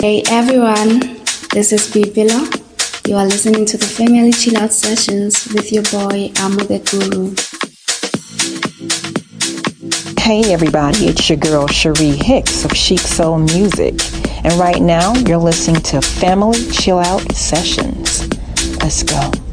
Hey everyone, this is B Pillow. You are listening to the Family Chill Out Sessions with your boy AmoDeGuru. Hey everybody, it's your girl Cherie Hicks of Chic Soul Music. And right now you're listening to Family Chill Out Sessions. Let's go.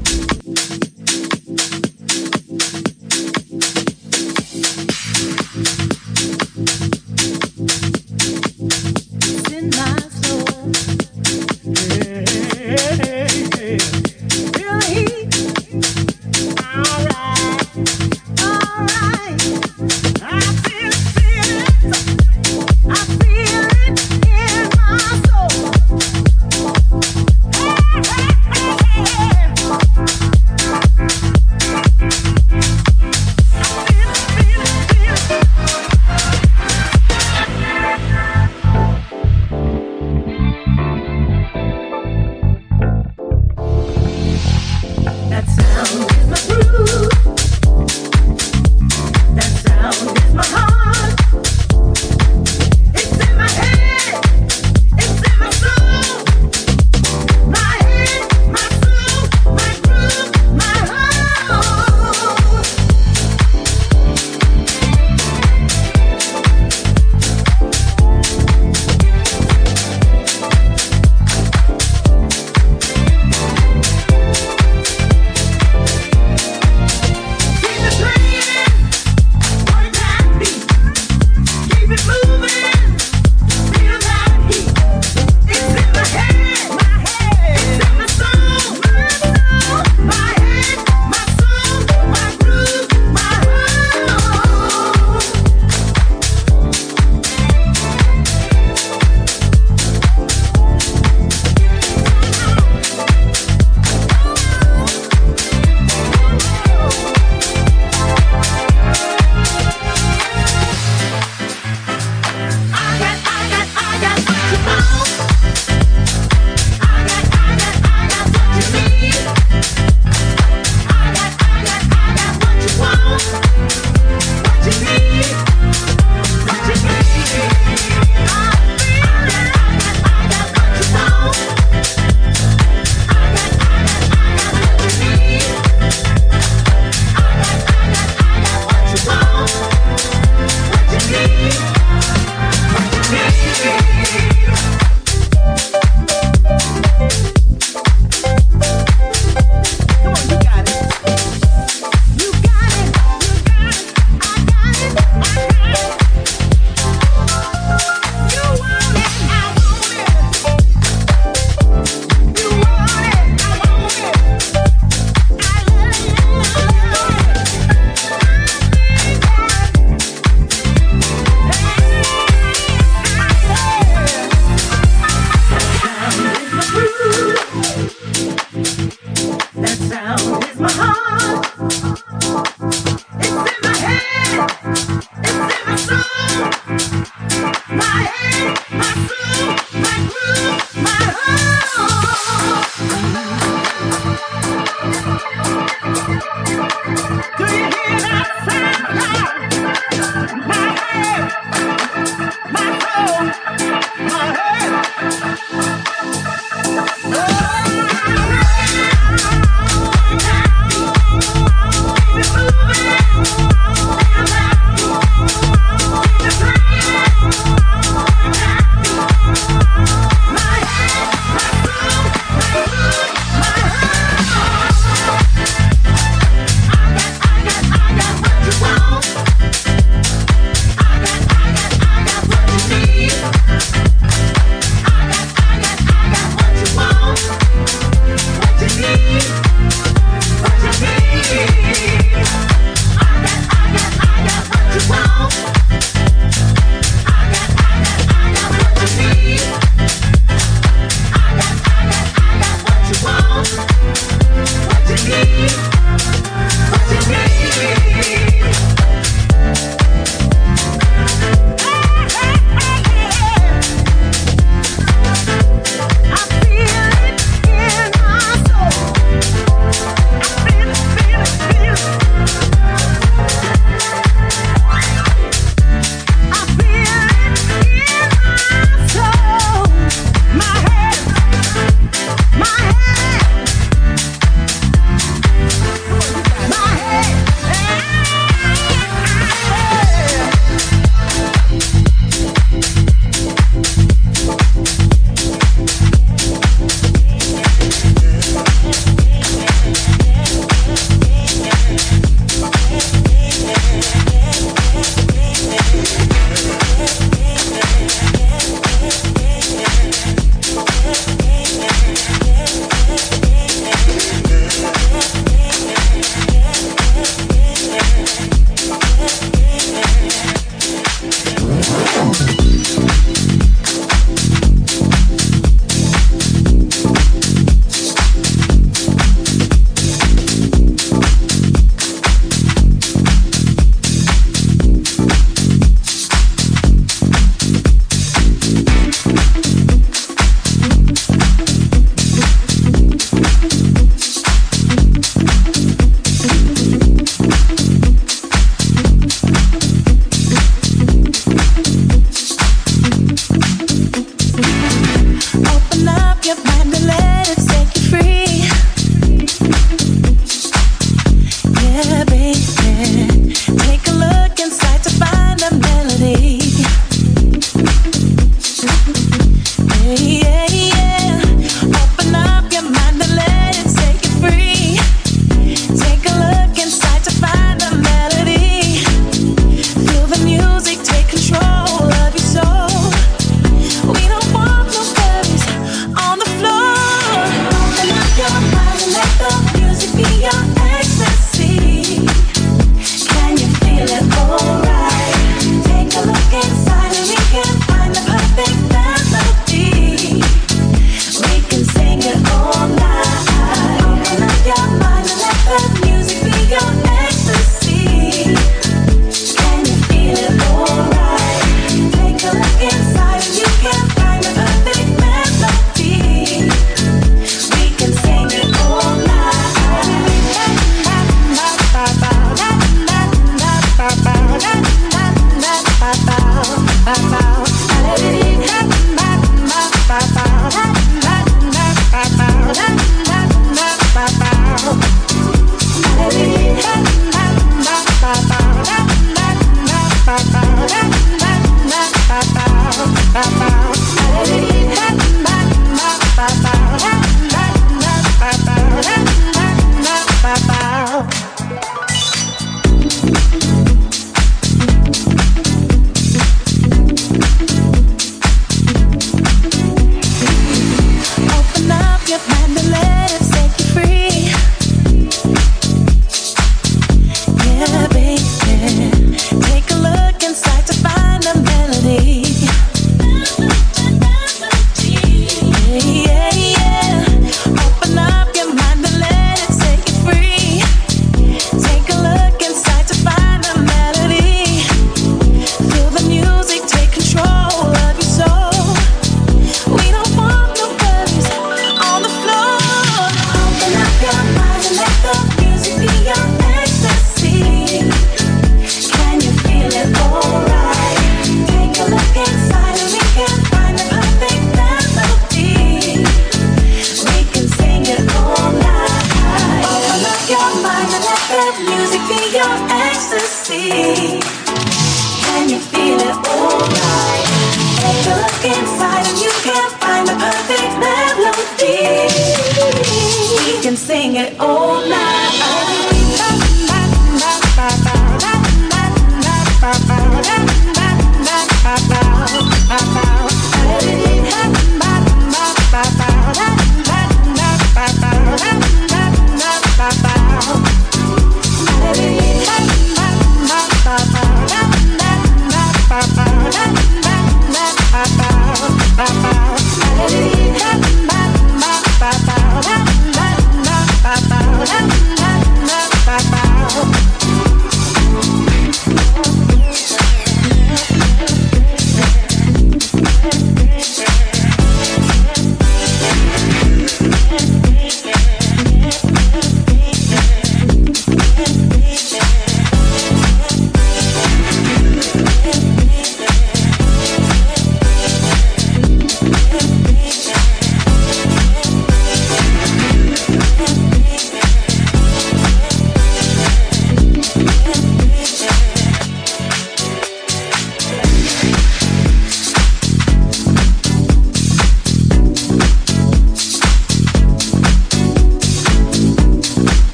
my home.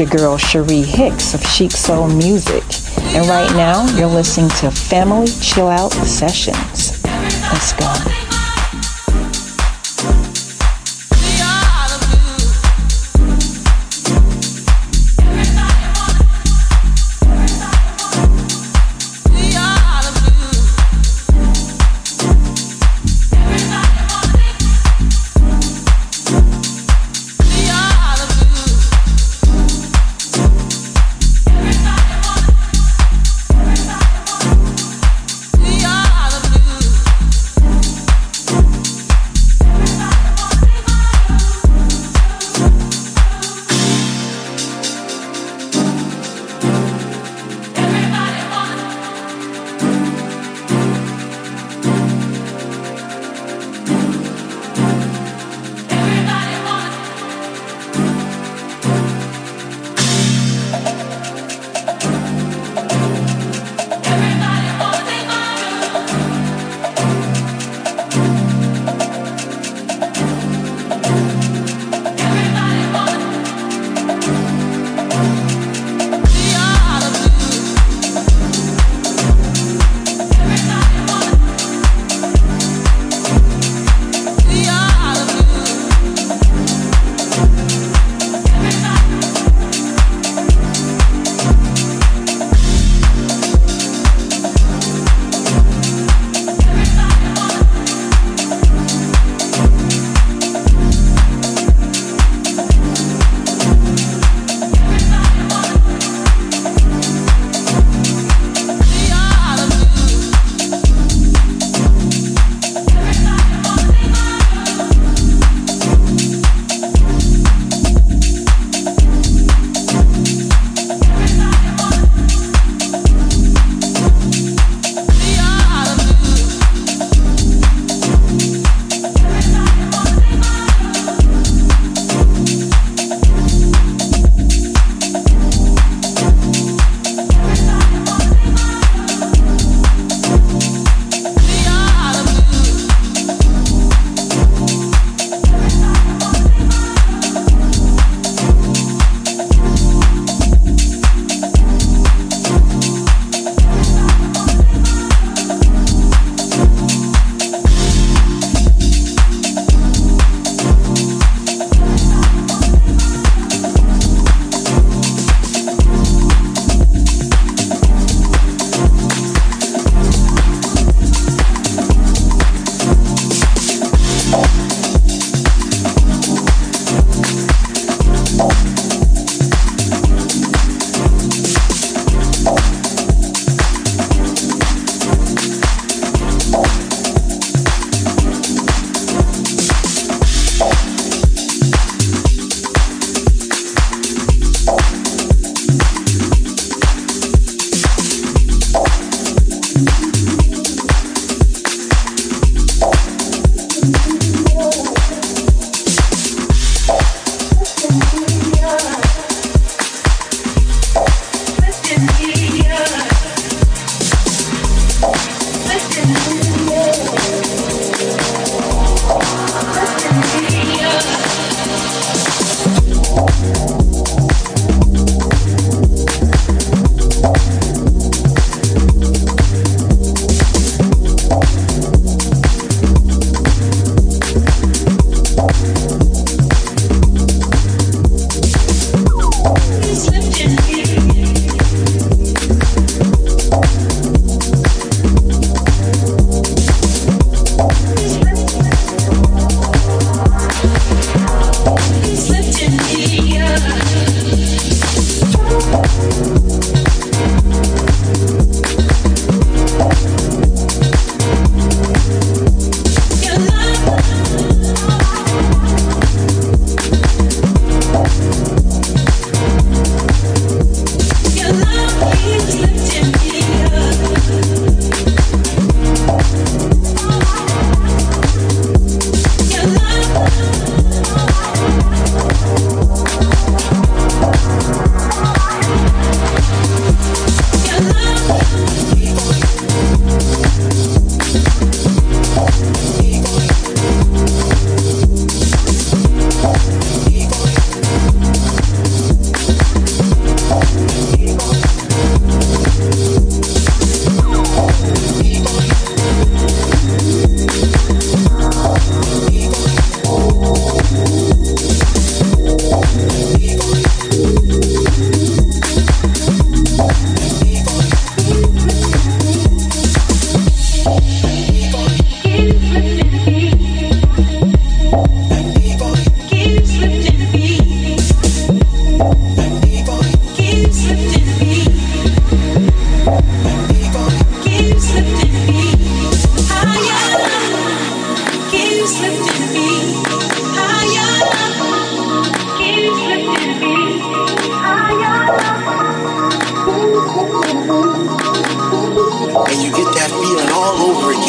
Your girl Cherie Hicks of Chic Soul Music. And right now, you're listening to Family Chill Out Sessions. Let's go.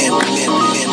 Lim, lim, lim.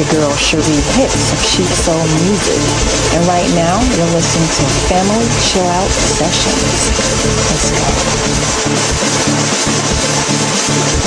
Your girl Cherie Hicks of Chic Soul Music. And right now, you're listening to Family Chill Out Sessions. Let's go.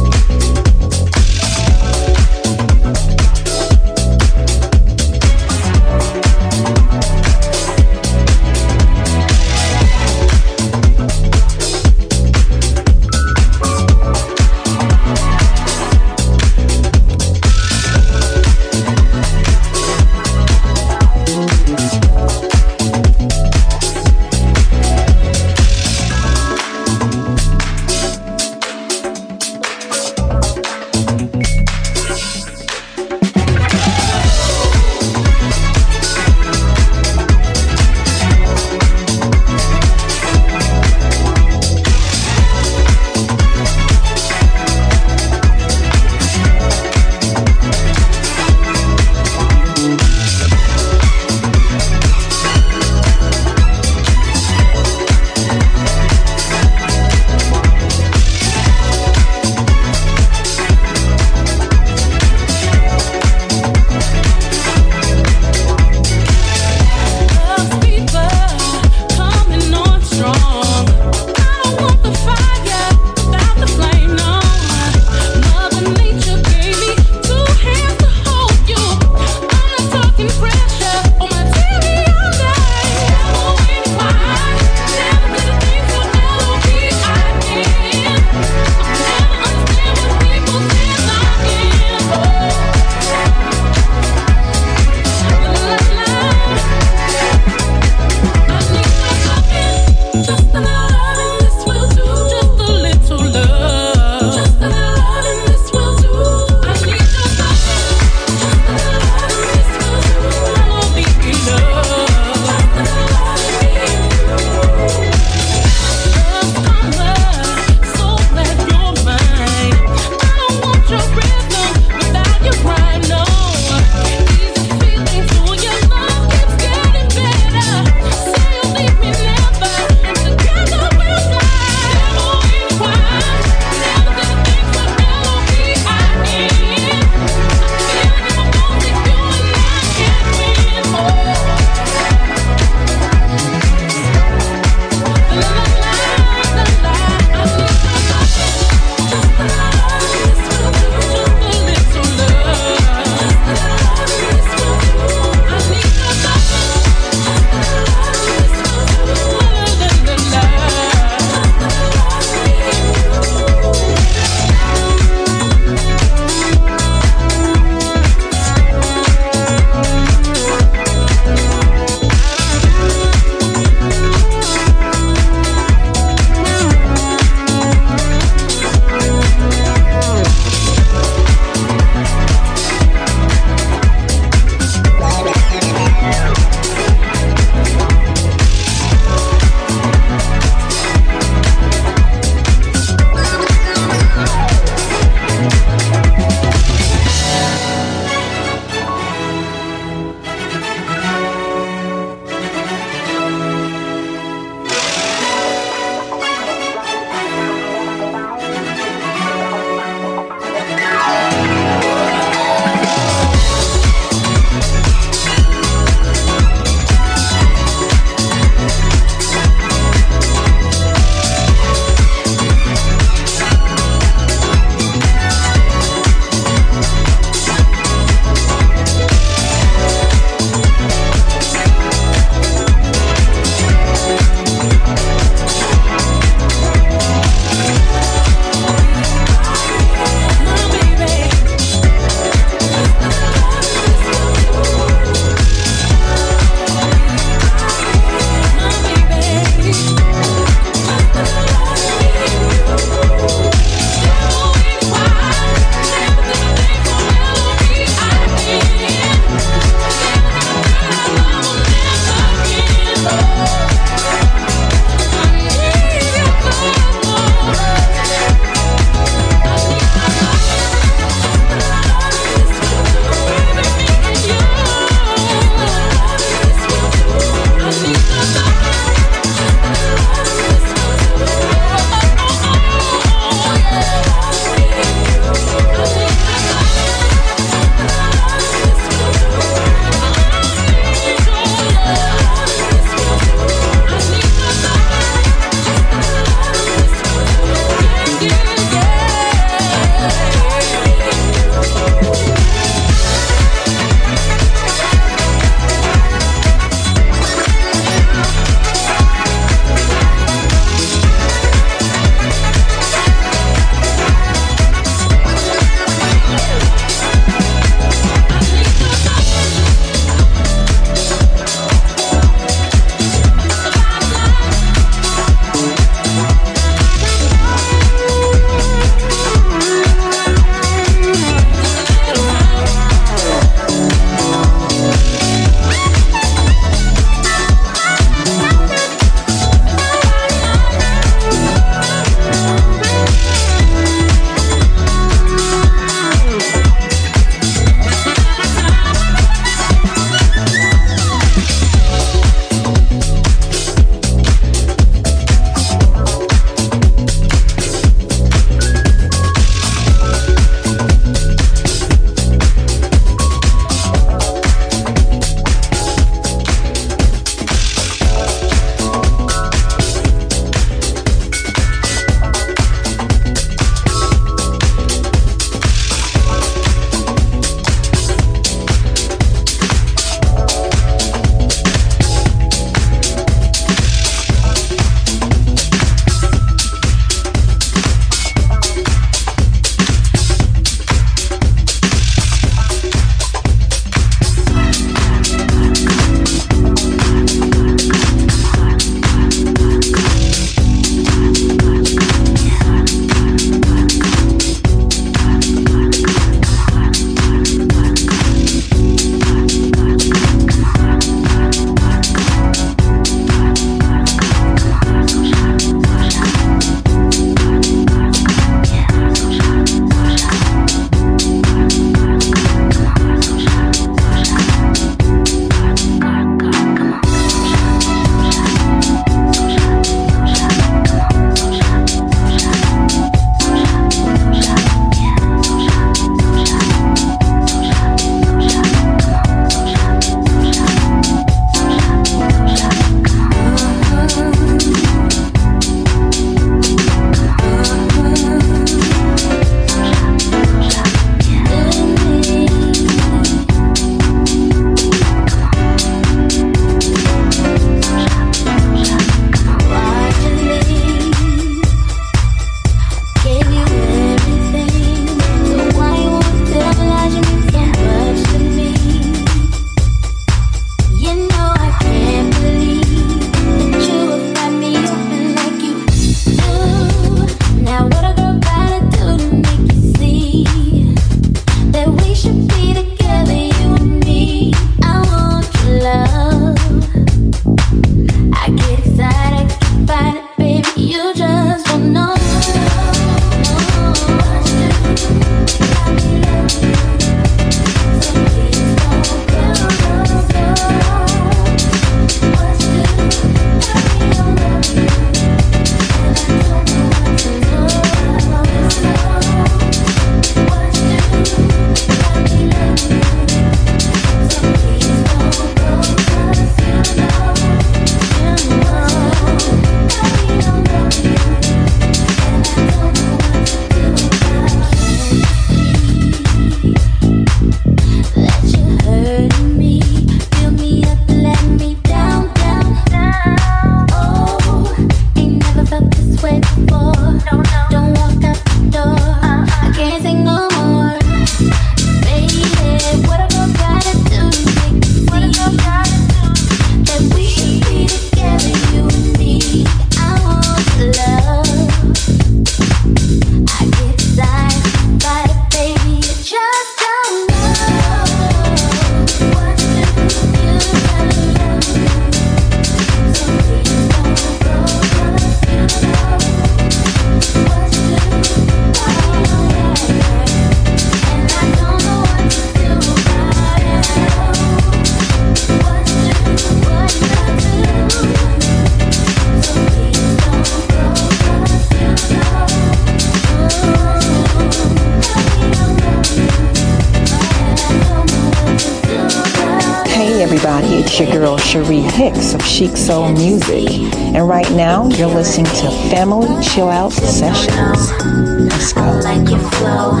Chic Soul Music. And right now, you're listening to Family Chill Out Sessions. Let's go. Like your flow,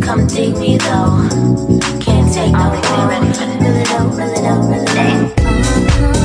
come dig me though. Can't take no it up, it up, it up. Uh-huh.